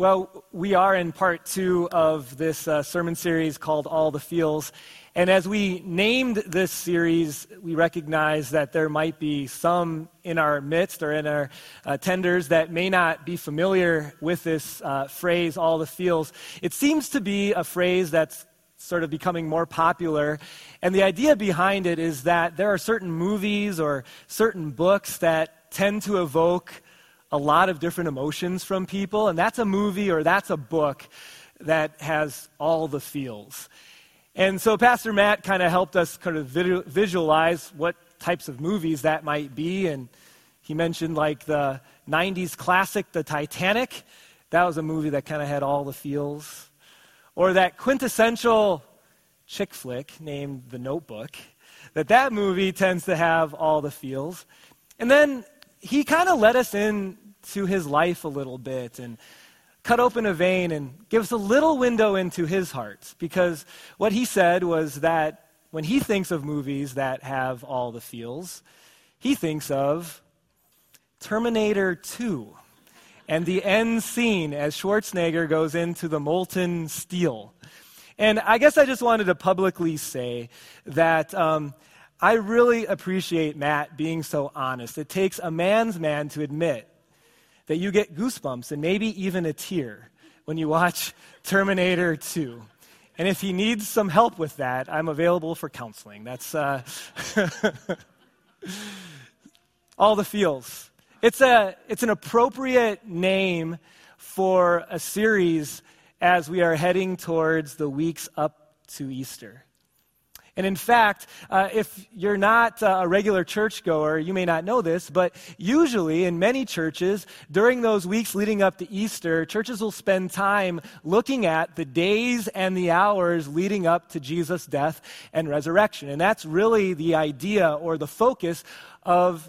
Well, we are in part two of this uh, sermon series called All the Feels. And as we named this series, we recognize that there might be some in our midst or in our uh, tenders that may not be familiar with this uh, phrase, all the feels. It seems to be a phrase that's sort of becoming more popular. And the idea behind it is that there are certain movies or certain books that tend to evoke a lot of different emotions from people, and that's a movie or that's a book that has all the feels. And so Pastor Matt kind of helped us kind of visualize what types of movies that might be, and he mentioned like the 90s classic, The Titanic. That was a movie that kind of had all the feels. Or that quintessential chick flick named The Notebook, that that movie tends to have all the feels. And then he kind of let us into his life a little bit and cut open a vein and give us a little window into his heart. Because what he said was that when he thinks of movies that have all the feels, he thinks of Terminator 2 and the end scene as Schwarzenegger goes into the molten steel. And I guess I just wanted to publicly say that um, I really appreciate Matt being so honest. It takes a man's man to admit that you get goosebumps and maybe even a tear when you watch Terminator 2. And if he needs some help with that, I'm available for counseling. That's uh, all the feels. It's, a, it's an appropriate name for a series as we are heading towards the weeks up to Easter. And in fact, uh, if you're not uh, a regular churchgoer, you may not know this, but usually in many churches, during those weeks leading up to Easter, churches will spend time looking at the days and the hours leading up to Jesus' death and resurrection. And that's really the idea or the focus of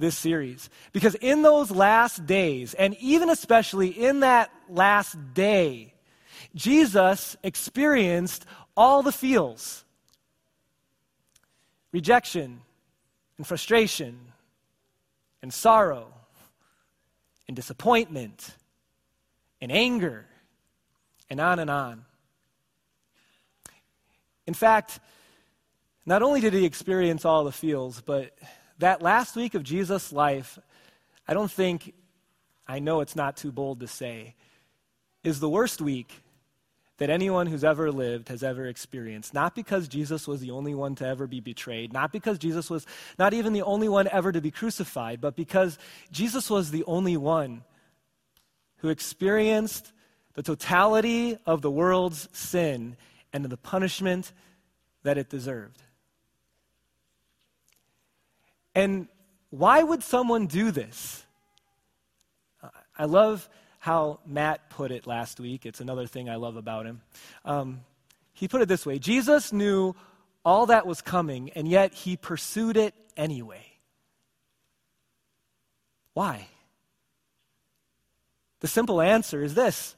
this series. Because in those last days, and even especially in that last day, Jesus experienced all the feels rejection and frustration and sorrow and disappointment and anger and on and on. In fact, not only did he experience all the feels, but that last week of Jesus' life, I don't think, I know it's not too bold to say, is the worst week that anyone who's ever lived has ever experienced. Not because Jesus was the only one to ever be betrayed, not because Jesus was not even the only one ever to be crucified, but because Jesus was the only one who experienced the totality of the world's sin and the punishment that it deserved. And why would someone do this? I love how Matt put it last week. It's another thing I love about him. Um, he put it this way Jesus knew all that was coming, and yet he pursued it anyway. Why? The simple answer is this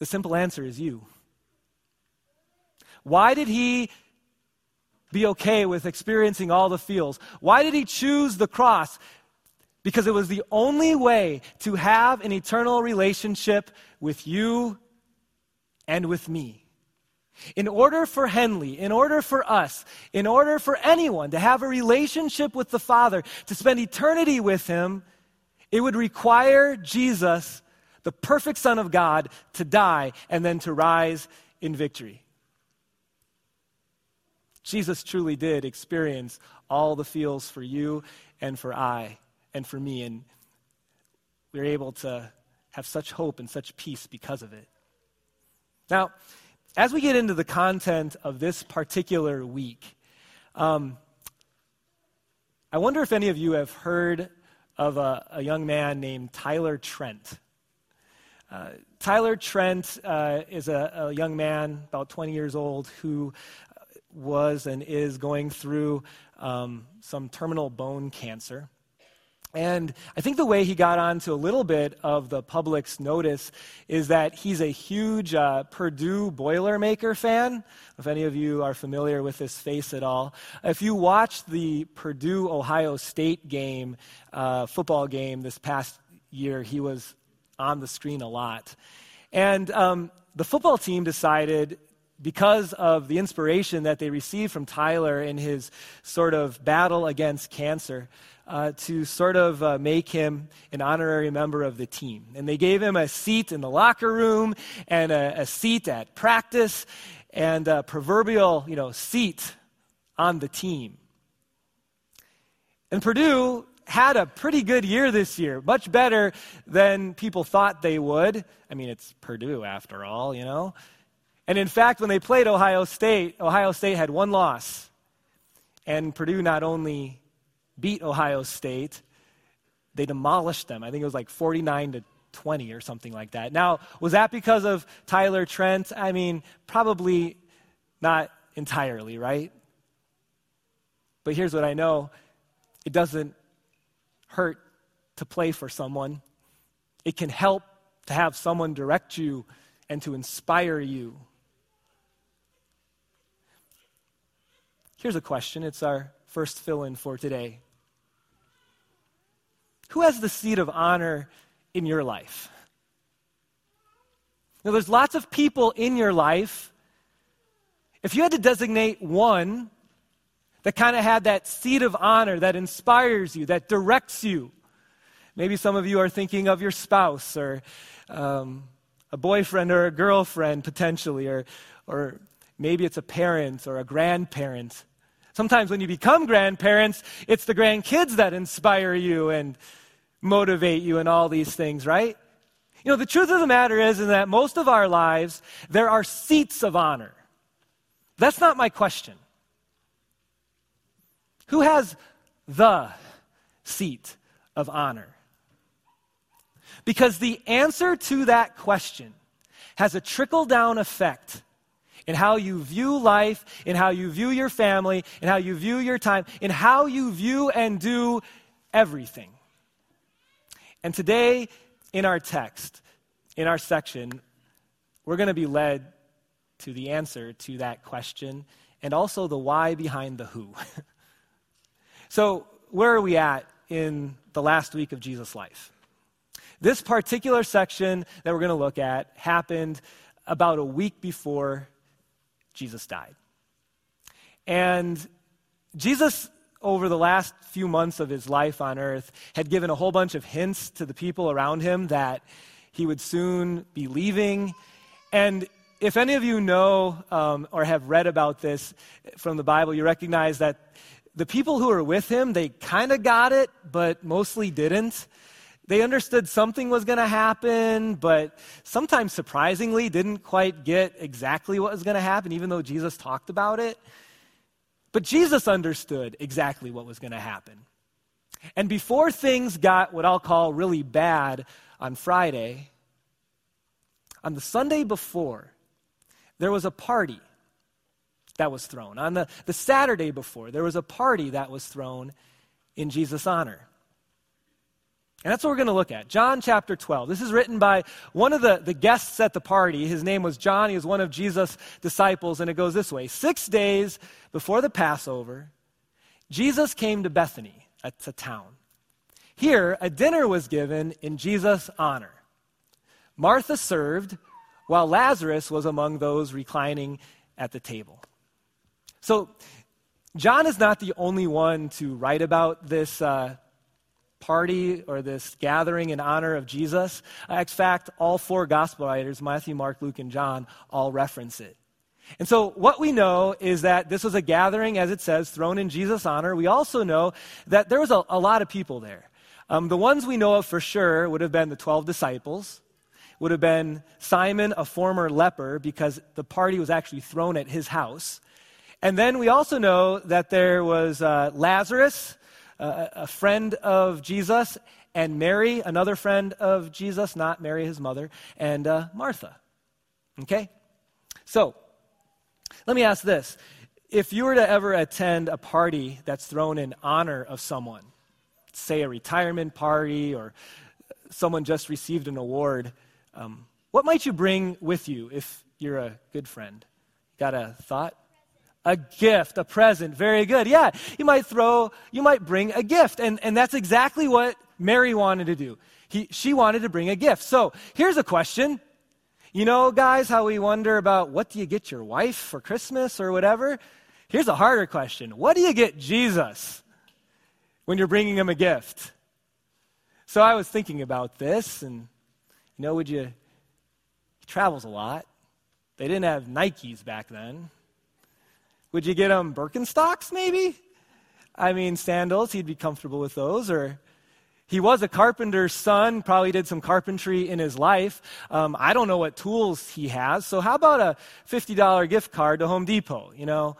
the simple answer is you. Why did he be okay with experiencing all the feels? Why did he choose the cross? Because it was the only way to have an eternal relationship with you and with me. In order for Henley, in order for us, in order for anyone to have a relationship with the Father, to spend eternity with Him, it would require Jesus, the perfect Son of God, to die and then to rise in victory. Jesus truly did experience all the feels for you and for I and for me. And we are able to have such hope and such peace because of it. Now, as we get into the content of this particular week, um, I wonder if any of you have heard of a, a young man named Tyler Trent. Uh, Tyler Trent uh, is a, a, young man, about 20 years old, who was and is going through um, some terminal bone cancer. And I think the way he got onto a little bit of the public's notice is that he's a huge uh, Purdue Boilermaker fan. If any of you are familiar with this face at all, if you watched the Purdue Ohio State game, uh, football game this past year, he was on the screen a lot. And um, the football team decided, because of the inspiration that they received from Tyler in his sort of battle against cancer, uh, to sort of uh, make him an honorary member of the team. And they gave him a seat in the locker room and a, a seat at practice and a proverbial, you know, seat on the team. And Purdue had a pretty good year this year, much better than people thought they would. I mean, it's Purdue after all, you know. And in fact, when they played Ohio State, Ohio State had one loss. And Purdue not only beat Ohio State, they demolished them. I think it was like 49 to 20 or something like that. Now, was that because of Tyler Trent? I mean, probably not entirely, right? But here's what I know it doesn't hurt to play for someone, it can help to have someone direct you and to inspire you. Here's a question. It's our first fill in for today. Who has the seat of honor in your life? Now, there's lots of people in your life. If you had to designate one that kind of had that seat of honor that inspires you, that directs you, maybe some of you are thinking of your spouse or um, a boyfriend or a girlfriend potentially, or, or maybe it's a parent or a grandparent. Sometimes when you become grandparents, it's the grandkids that inspire you and motivate you and all these things, right? You know, the truth of the matter is, in that most of our lives, there are seats of honor. That's not my question. Who has the seat of honor? Because the answer to that question has a trickle down effect in how you view life, in how you view your family, in how you view your time, in how you view and do everything. And today, in our text, in our section, we're going to be led to the answer to that question and also the why behind the who. so, where are we at in the last week of Jesus' life? This particular section that we're going to look at happened about a week before Jesus died. And Jesus over the last few months of his life on earth, had given a whole bunch of hints to the people around him that he would soon be leaving. And if any of you know um, or have read about this from the Bible, you recognize that the people who were with him, they kind of got it, but mostly didn't. They understood something was going to happen, but sometimes surprisingly didn't quite get exactly what was going to happen, even though Jesus talked about it. But Jesus understood exactly what was going to happen. And before things got what I'll call really bad on Friday, on the Sunday before, there was a party that was thrown. On the, the Saturday before, there was a party that was thrown in Jesus' honor. And that's what we're going to look at. John chapter 12. This is written by one of the, the guests at the party. His name was John. He was one of Jesus' disciples. And it goes this way Six days before the Passover, Jesus came to Bethany, a, a town. Here, a dinner was given in Jesus' honor. Martha served, while Lazarus was among those reclining at the table. So, John is not the only one to write about this. Uh, party or this gathering in honor of Jesus. Uh, in fact, all four gospel writers, Matthew, Mark, Luke, and John, all reference it. And so, what we know is that this was a gathering, as it says, thrown in Jesus' honor. We also know that there was a, a lot of people there. Um, the ones we know of for sure would have been the 12 disciples, would have been Simon, a former leper, because the party was actually thrown at his house. And then we also know that there was uh, Lazarus, a friend of Jesus, and Mary, another friend of Jesus, not Mary, his mother, and uh, Martha. Okay? So, let me ask this. If you were to ever attend a party that's thrown in honor of someone, say a retirement party or someone just received an award, um, what might you bring with you if you're a good friend? Got a thought? A gift, a present. Very good. Yeah, you might throw, you might bring a gift. And, and that's exactly what Mary wanted to do. He, she wanted to bring a gift. So here's a question. You know, guys, how we wonder about what do you get your wife for Christmas or whatever? Here's a harder question What do you get Jesus when you're bringing him a gift? So I was thinking about this, and you know, would you? He travels a lot. They didn't have Nikes back then. Would you get him Birkenstocks, maybe? I mean, sandals, he'd be comfortable with those. Or he was a carpenter's son, probably did some carpentry in his life. Um, I don't know what tools he has. So, how about a $50 gift card to Home Depot? You know,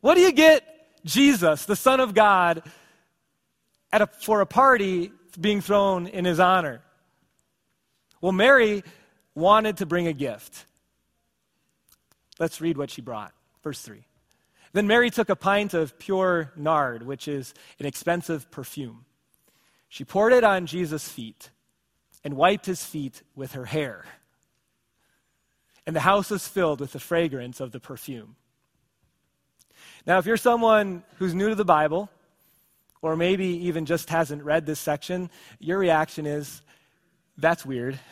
what do you get Jesus, the Son of God, at a, for a party being thrown in his honor? Well, Mary wanted to bring a gift. Let's read what she brought. Verse 3. Then Mary took a pint of pure nard, which is an expensive perfume. She poured it on Jesus' feet and wiped his feet with her hair. And the house was filled with the fragrance of the perfume. Now, if you're someone who's new to the Bible, or maybe even just hasn't read this section, your reaction is, that's weird.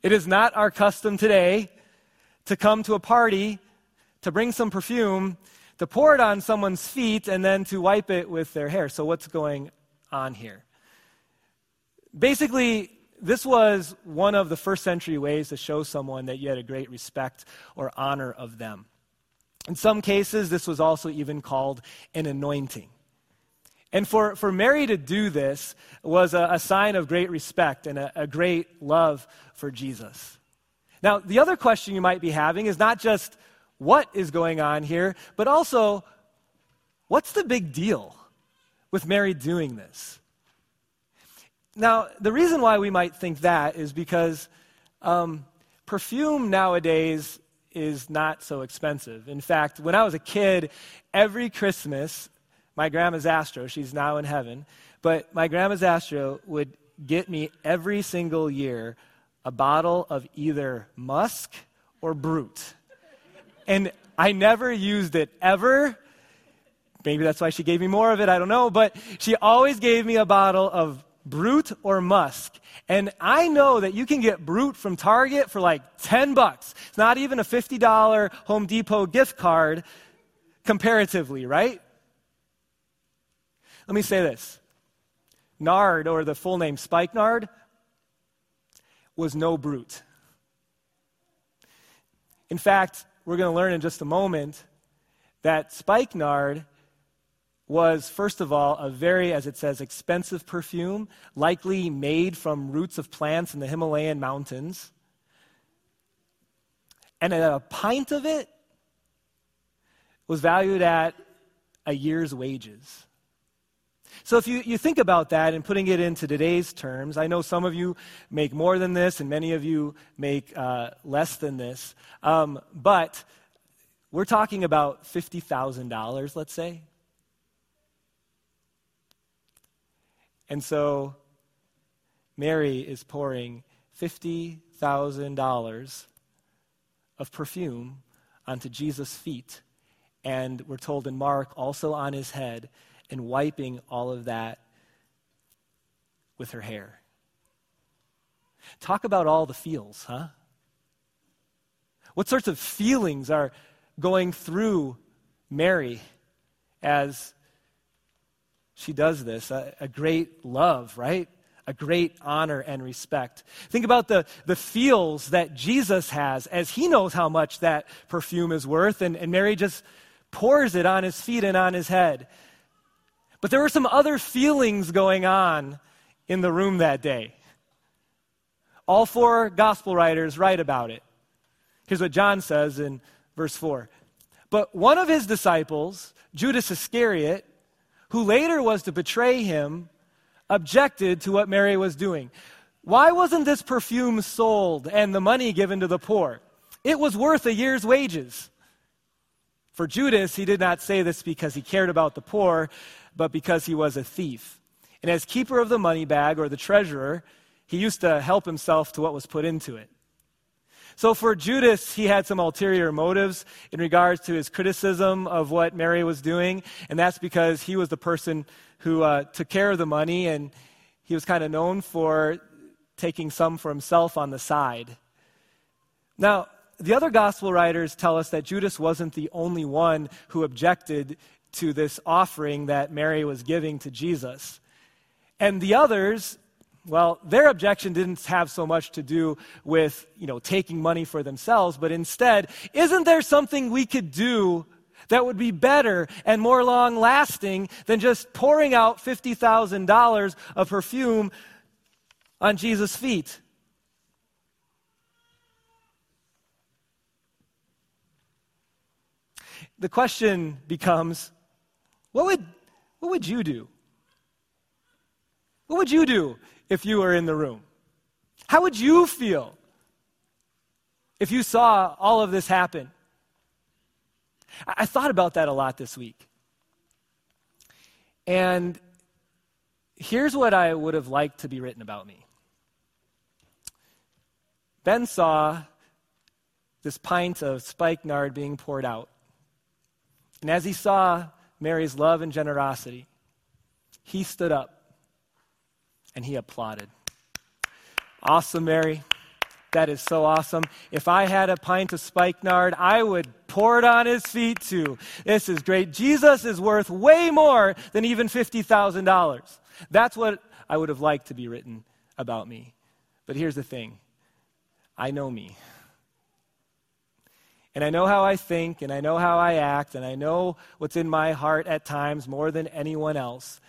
It is not our custom today to come to a party to bring some perfume, to pour it on someone's feet, and then to wipe it with their hair. So, what's going on here? Basically, this was one of the first century ways to show someone that you had a great respect or honor of them. In some cases, this was also even called an anointing. And for, for Mary to do this was a, a sign of great respect and a, a great love for Jesus. Now, the other question you might be having is not just what is going on here, but also what's the big deal with Mary doing this? Now, the reason why we might think that is because um, perfume nowadays is not so expensive. In fact, when I was a kid, every Christmas, my grandma's Astro, she's now in heaven, but my grandma's Astro would get me every single year a bottle of either musk or brut. And I never used it ever. Maybe that's why she gave me more of it, I don't know. But she always gave me a bottle of Brut or Musk. And I know that you can get Brut from Target for like 10 bucks. It's not even a $50 Home Depot gift card comparatively, right? Let me say this Nard, or the full name spikenard, was no Brut. In fact, we're going to learn in just a moment that spikenard was, first of all, a very, as it says, expensive perfume, likely made from roots of plants in the Himalayan mountains. And a pint of it was valued at a year's wages. So if you, you think about that and putting it into today's terms, I know some of you make more than this and many of you make uh, less than this. Um, but we're talking about $50,000, let's say. And so Mary is pouring $50,000 of perfume onto Jesus' feet. And we're told in Mark, also on his head and wiping all of that with her hair. Talk about all the feels, huh? What sorts of feelings are going through Mary as she does this? A, a great love, right? A great honor and respect. Think about the, the feels that Jesus has as he knows how much that perfume is worth, and, and Mary just pours it on his feet and on his head. But there were some other feelings going on in the room that day. All four gospel writers write about it. Here's what John says in verse 4. But one of his disciples, Judas Iscariot, who later was to betray him, objected to what Mary was doing. Why wasn't this perfume sold and the money given to the poor? It was worth a year's wages. For Judas, he did not say this because he cared about the poor, but because he was a thief. And as keeper of the money bag or the treasurer, he used to help himself to what was put into it. So for Judas, he had some ulterior motives in regards to his criticism of what Mary was doing, and that's because he was the person who uh, took care of the money, and he was kind of known for taking some for himself on the side. Now, the other gospel writers tell us that Judas wasn't the only one who objected to this offering that Mary was giving to Jesus. And the others, well, their objection didn't have so much to do with, you know, taking money for themselves, but instead, isn't there something we could do that would be better and more long lasting than just pouring out $50,000 of perfume on Jesus' feet? The question becomes what would, what would you do? What would you do if you were in the room? How would you feel if you saw all of this happen? I, thought about that a lot this week. And here's what I would have liked to be written about me. Ben saw this pint of spikenard being poured out. And as he saw Mary's love and generosity, he stood up and he applauded. Awesome, Mary. That is so awesome. If I had a pint of spikenard, I would pour it on his feet too. This is great. Jesus is worth way more than even $50,000. That's what I would have liked to be written about me. But here's the thing I know me. And I know how I think, and I know how I act, and I know what's in my heart at times more than anyone else.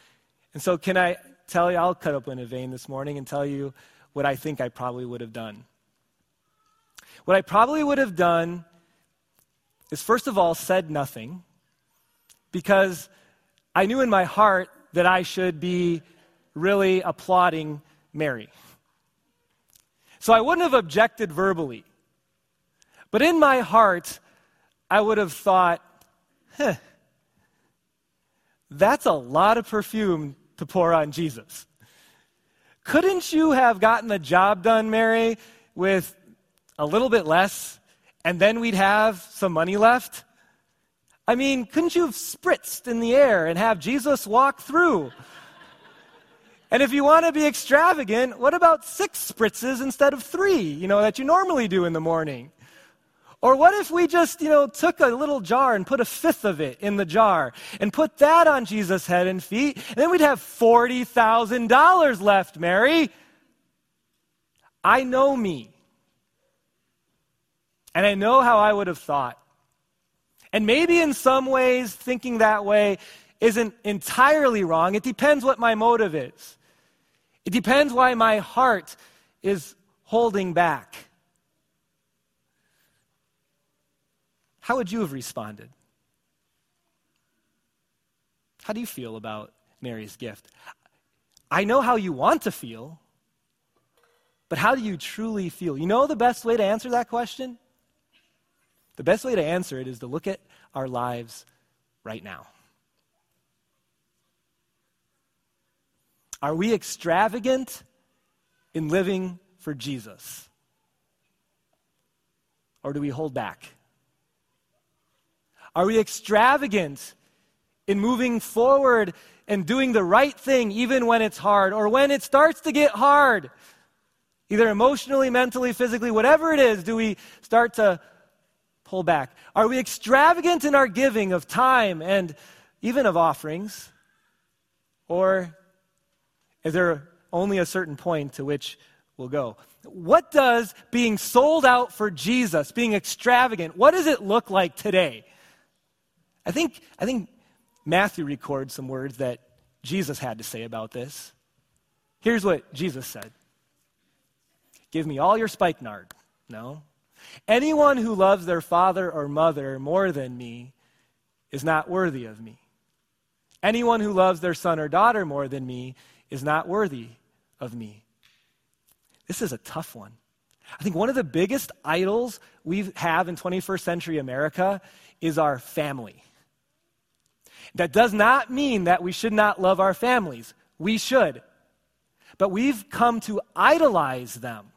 And so, can I tell you, I'll cut open a vein this morning and tell you what I think I probably would have done. What I probably would have done is, first of all, said nothing because I knew in my heart that I should be really applauding Mary. So I wouldn't have objected verbally. But in my heart, I would have thought, huh, that's a lot of perfume to pour on Jesus. Couldn't you have gotten the job done, Mary, with a little bit less, and then we'd have some money left? I mean, couldn't you have spritzed in the air and have Jesus walk through? And if you want to be extravagant, what about six spritzes instead of three, you know, that you normally do in the morning? Or what if we just, you know, took a little jar and put a fifth of it in the jar and put that on Jesus' head and feet, and then we'd have $40,000 left, Mary. I know me. And I know how I would have thought. And maybe in some ways, thinking that way isn't entirely wrong. It depends what my motive is. It depends why my heart is holding back. How would you have responded? How do you feel about Mary's gift? I know how you want to feel, but how do you truly feel? You know the best way to answer that question? The best way to answer it is to look at our lives right now. Are we extravagant in living for Jesus? Or do we hold back? Are we extravagant in moving forward and doing the right thing even when it's hard or when it starts to get hard? Either emotionally, mentally, physically, whatever it is, do we start to pull back? Are we extravagant in our giving of time and even of offerings? Or is there only a certain point to which we'll go? What does being sold out for Jesus, being extravagant, what does it look like today? I think, I think Matthew records some words that Jesus had to say about this. Here's what Jesus said Give me all your spikenard. No. Anyone who loves their father or mother more than me is not worthy of me. Anyone who loves their son or daughter more than me is not worthy of me. This is a tough one. I think one of the biggest idols we have in 21st century America is our family. That does not mean that we should not love our families. We should. But we've come to idolize them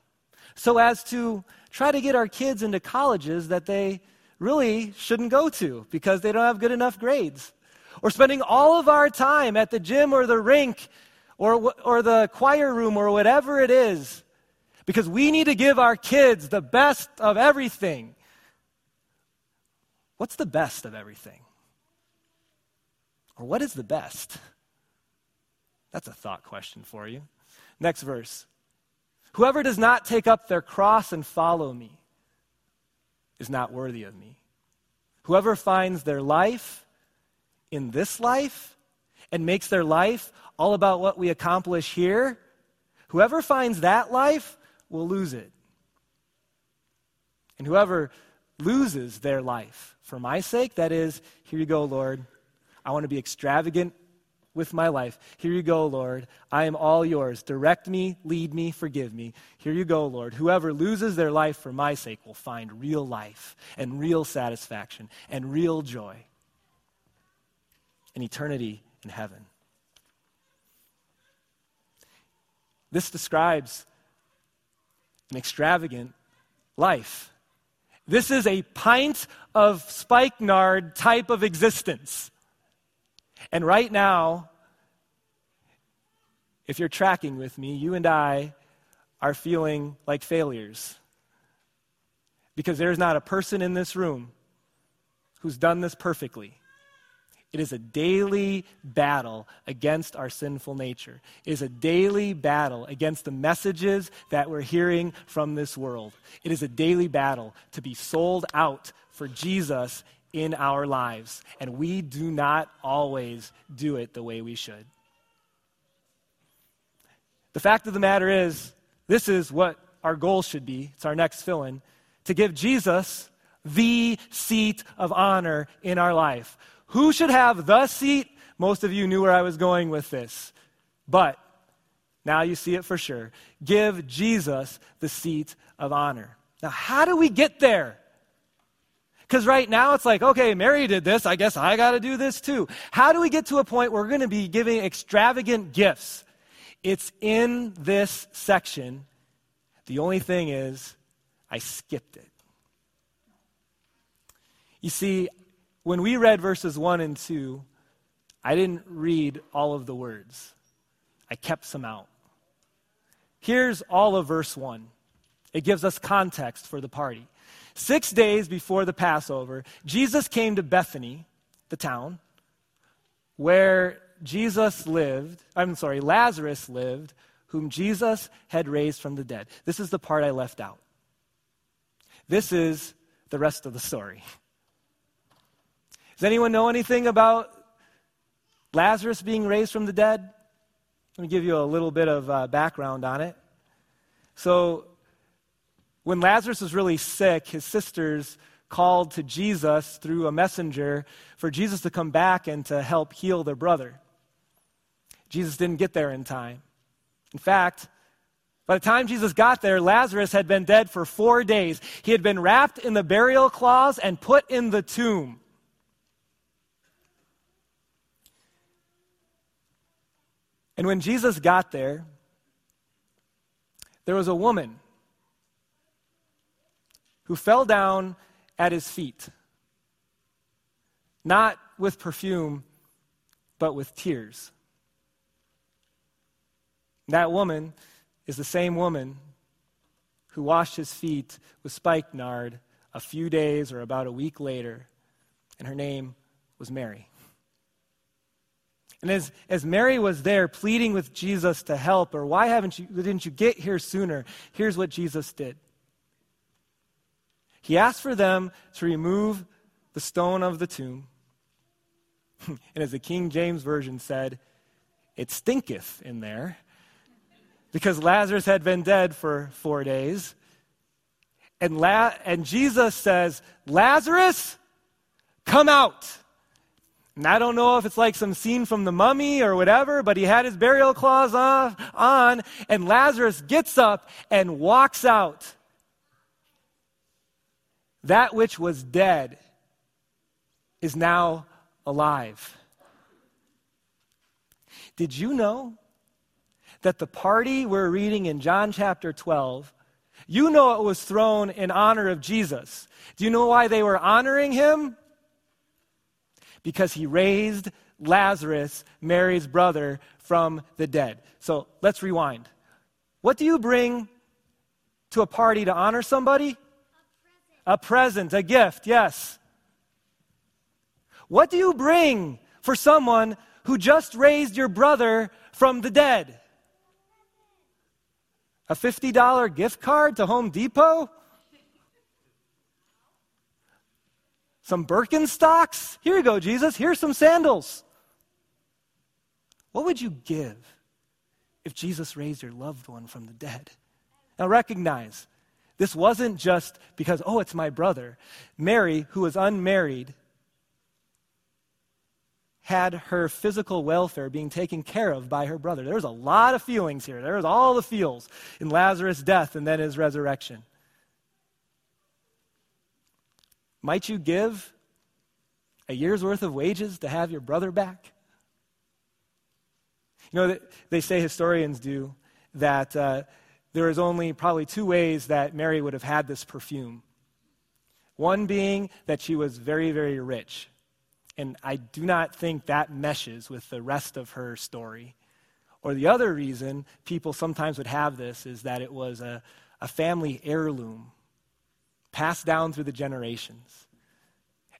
so as to try to get our kids into colleges that they really shouldn't go to because they don't have good enough grades. Or spending all of our time at the gym or the rink or, or the choir room or whatever it is because we need to give our kids the best of everything. What's the best of everything? Or what is the best? That's a thought question for you. Next verse. Whoever does not take up their cross and follow me is not worthy of me. Whoever finds their life in this life and makes their life all about what we accomplish here, whoever finds that life will lose it. And whoever loses their life for my sake, that is, here you go, Lord. I want to be extravagant with my life. Here you go, Lord. I am all yours. Direct me, lead me, forgive me. Here you go, Lord. Whoever loses their life for my sake will find real life and real satisfaction and real joy and eternity in heaven. This describes an extravagant life. This is a pint of spikenard type of existence. And right now, if you're tracking with me, you and I are feeling like failures. Because there's not a person in this room who's done this perfectly. It is a daily battle against our sinful nature. It is a daily battle against the messages that we're hearing from this world. It is a daily battle to be sold out for Jesus in our lives, and we do not always do it the way we should. The fact of the matter is, this is what our goal should be. It's our next fill in to give Jesus the seat of honor in our life. Who should have the seat? Most of you knew where I was going with this. But now you see it for sure. Give Jesus the seat of honor. Now, how do we get there? Because right now it's like, okay, Mary did this. I guess I got to do this too. How do we get to a point where we're going to be giving extravagant gifts? It's in this section. The only thing is, I skipped it. You see, when we read verses 1 and 2, I didn't read all of the words, I kept some out. Here's all of verse 1. It gives us context for the party. Six days before the Passover, Jesus came to Bethany, the town, where Jesus lived. I'm sorry, Lazarus lived, whom Jesus had raised from the dead. This is the part I left out. This is the rest of the story. Does anyone know anything about Lazarus being raised from the dead? Let me give you a little bit of uh, background on it. So, when Lazarus was really sick, his sisters called to Jesus through a messenger for Jesus to come back and to help heal their brother. Jesus didn't get there in time. In fact, by the time Jesus got there, Lazarus had been dead for four days. He had been wrapped in the burial cloths and put in the tomb. And when Jesus got there, there was a woman who fell down at his feet, not with perfume, but with tears. That woman is the same woman who washed his feet with spikenard a few days or about a week later, and her name was Mary. And as, as Mary was there pleading with Jesus to help her, why haven't you, didn't you get here sooner? Here's what Jesus did. He asked for them to remove the stone of the tomb. and as the King James Version said, it stinketh in there because Lazarus had been dead for four days. And, La- and Jesus says, Lazarus, come out. And I don't know if it's like some scene from the mummy or whatever, but he had his burial clothes on, on and Lazarus gets up and walks out that which was dead is now alive. Did you know that the party we're reading in John chapter 12 You know it was thrown in honor of Jesus. Do you know why they were honoring him? Because he raised Lazarus, Mary's brother, from the dead. So let's rewind. What do you bring to a party to honor somebody? A present, a, gift, yes. What do you bring for someone who just raised your brother from the dead? A $50 gift card to Home Depot? Some Birkenstocks? Here you go, Jesus. Here's some sandals. What would you give if Jesus raised your loved one from the dead? Now recognize, this wasn't just because, oh, it's my brother. Mary, who was unmarried, had her physical welfare being taken care of by her brother. There was a lot of feelings here. There was all the feels in Lazarus' death and then his resurrection. Might you give a year's worth of wages to have your brother back? You know, they say historians do that uh, there is only probably two ways that Mary would have had this perfume. One being that she was very, very rich. And I do not think that meshes with the rest of her story. Or the other reason people sometimes would have this is that it was a, a family heirloom passed down through the generations.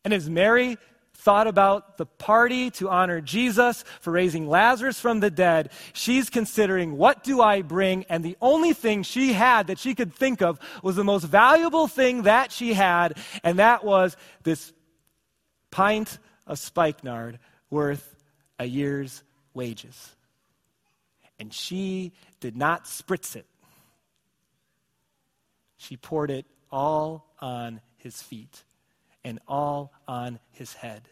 And as Mary thought about the party to honor Jesus for raising Lazarus from the dead, she's considering what do I bring? And the only thing she had that she could think of was the most valuable thing that she had, and that was this pint of spikenard worth a year's wages. And she did not spritz it. She poured it all on his feet and all on his head.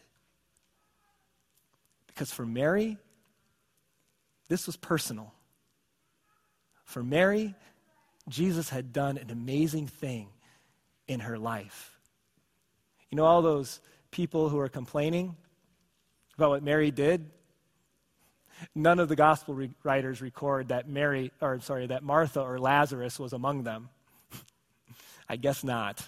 Because for Mary, this was personal. For Mary, Jesus had done an amazing thing in her life. You know, all those people who are complaining about what Mary did? None of the gospel re- writers record that Mary, or sorry, that Martha or Lazarus was among them. I guess not.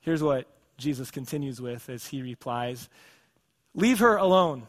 Here's what Jesus continues with as he replies Leave her alone.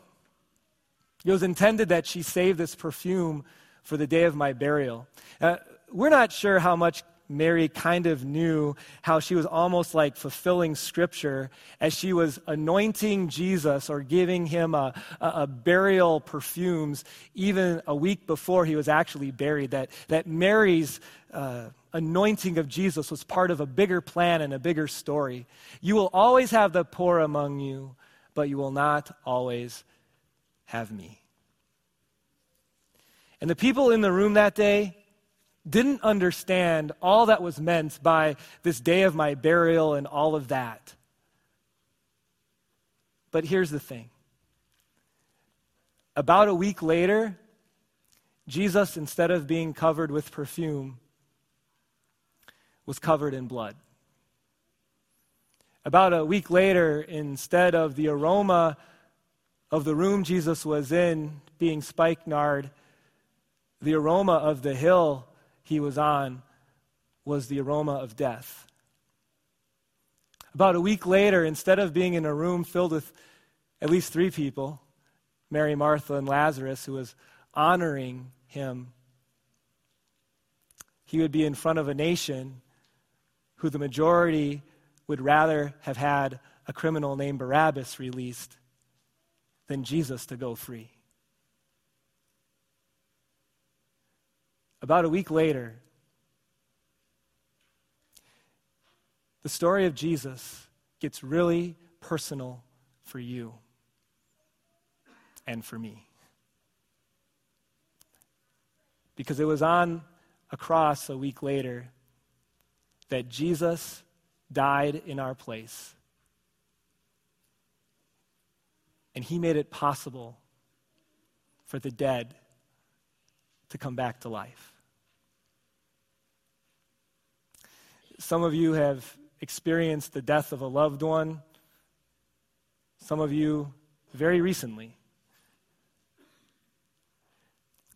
It was intended that she save this perfume for the day of my burial. Uh, we're not sure how much Mary kind of knew how she was almost like fulfilling scripture as she was anointing Jesus or giving him a, a, a, burial perfumes even a week before he was actually buried. That, that Mary's uh, anointing of Jesus was part of a bigger plan and a bigger story. You will always have the poor among you, but you will not always have me. And the people in the room that day, didn't understand all that was meant by this day of my burial and all of that. But here's the thing about a week later, Jesus, instead of being covered with perfume, was covered in blood. About a week later, instead of the aroma of the room Jesus was in being spikenard, the aroma of the hill he was on was the aroma of death. About a week later, instead of being in a room filled with at least three people, Mary, Martha, and Lazarus, who was honoring him, he would be in front of a nation who the majority would rather have had a criminal named Barabbas released than Jesus to go free. About a week later, the story of Jesus gets really personal for you and for me. Because it was on a cross a week later that Jesus died in our place. And he made it possible for the dead to come back to life. Some of you have experienced the death of a loved one, some of you very recently.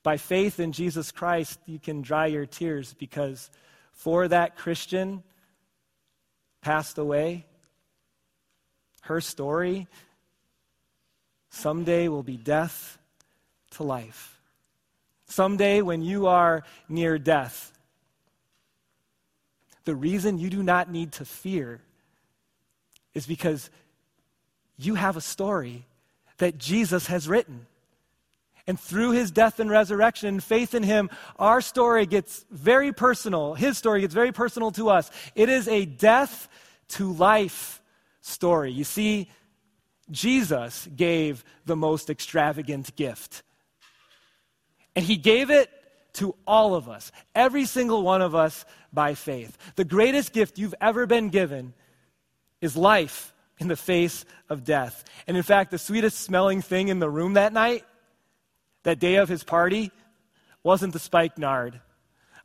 By faith in Jesus Christ, you can dry your tears because for that Christian passed away, her story someday will be death to life. Someday, when you are near death, the reason you do not need to fear is because you have a story that Jesus has written. And through his death and resurrection and faith in him, our story gets very personal. His story gets very personal to us. It is a death to life story. You see, Jesus gave the most extravagant gift. And he gave it to all of us, every single one of us by faith. The greatest gift you've ever been given is life in the face of death. And in fact, the sweetest smelling thing in the room that night, that day of his party, wasn't the spikenard.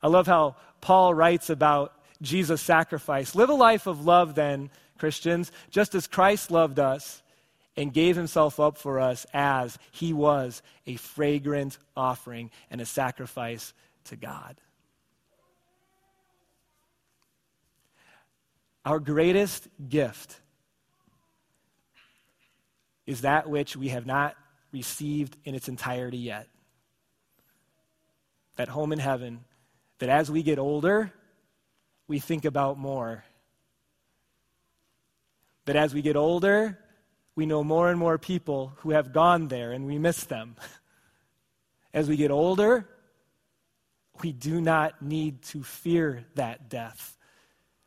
I love how Paul writes about Jesus' sacrifice. Live a life of love, then, Christians, just as Christ loved us and gave himself up for us as he was a fragrant offering and a sacrifice to God. Our greatest gift is that which we have not received in its entirety yet. That home in heaven, that as we get older, we think about more. That as we get older, we know more and more people who have gone there and we miss them. As we get older, we do not need to fear that death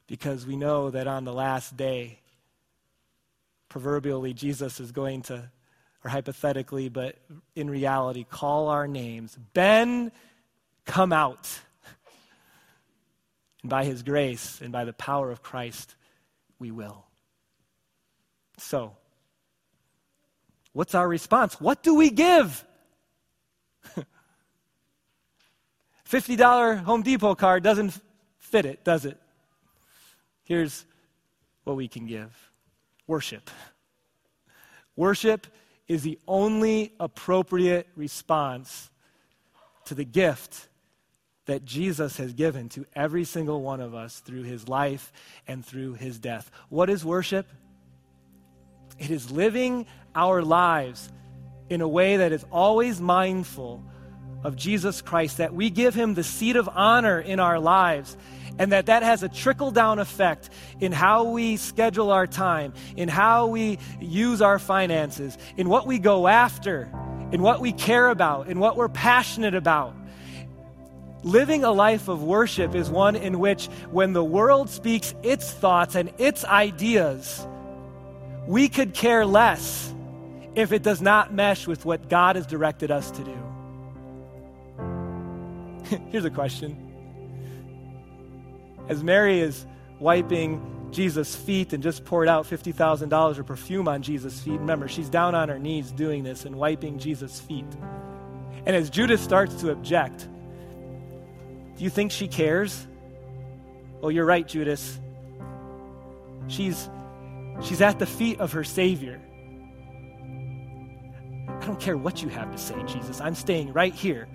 because we know that on the last day, proverbially, Jesus is going to, or hypothetically, but in reality, call our names. Ben, come out. And by his grace and by the power of Christ, we will. So, what's our response? What do we give? $50 Home Depot card doesn't fit it, does it? Here's what we can give worship. Worship is the only appropriate response to the gift that Jesus has given to every single one of us through his life and through his death. What is worship? It is living our lives in a way that is always mindful of Jesus Christ, that we give him the seat of honor in our lives, and that that has a trickle down effect in how we schedule our time, in how we use our finances, in what we go after, in what we care about, in what we're passionate about. Living a life of worship is one in which, when the world speaks its thoughts and its ideas, we could care less if it does not mesh with what God has directed us to do. Here's a question. As Mary is wiping Jesus' feet and just poured out $50,000 of perfume on Jesus' feet, remember, she's down on her knees doing this and wiping Jesus' feet. And as Judas starts to object, do you think she cares? Oh, you're right, Judas. She's, she's at the feet of her Savior. I don't care what you have to say, Jesus. I'm staying right here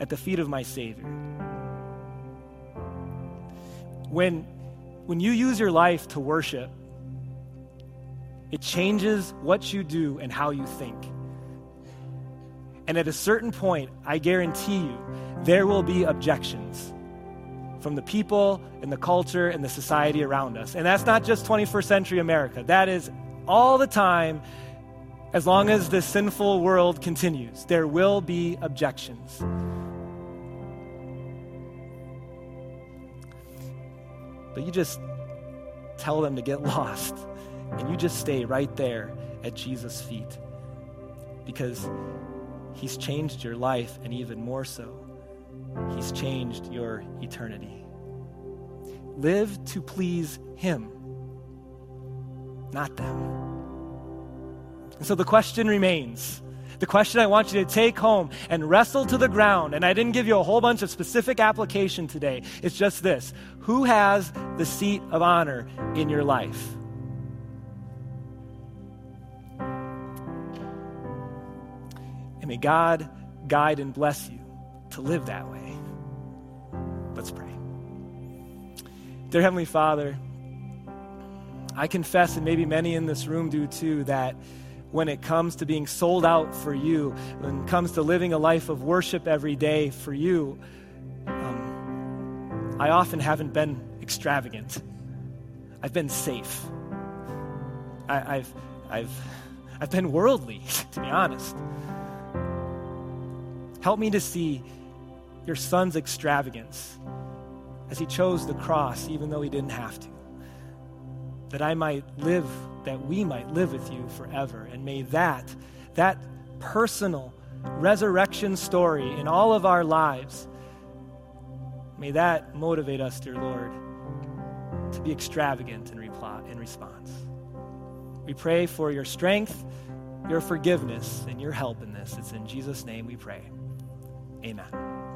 at the feet of my Savior. When, when you use your life to worship, it changes what you do and how you think. And at a certain point, I guarantee you, there will be objections from the people and the culture and the society around us. And that's not just 21st century America, that is all the time. As long as this sinful world continues, there will be objections. But you just tell them to get lost, and you just stay right there at Jesus' feet because He's changed your life, and even more so, He's changed your eternity. Live to please Him, not them. And so the question remains the question I want you to take home and wrestle to the ground, and I didn't give you a whole bunch of specific application today, it's just this Who has the seat of honor in your life? And may God guide and bless you to live that way. Let's pray. Dear Heavenly Father, I confess, and maybe many in this room do too, that when it comes to being sold out for you, when it comes to living a life of worship every day for you, um, I often haven't been extravagant. I've been safe. I, I've, I've, I've been worldly, to be honest. Help me to see your son's extravagance as he chose the cross, even though he didn't have to that I might live, that we might live with you forever. And may that, that personal resurrection story in all of our lives, may that motivate us, dear Lord, to be extravagant in, reply, in response. We pray for your strength, your forgiveness, and your help in this. It's in Jesus' name we pray. Amen.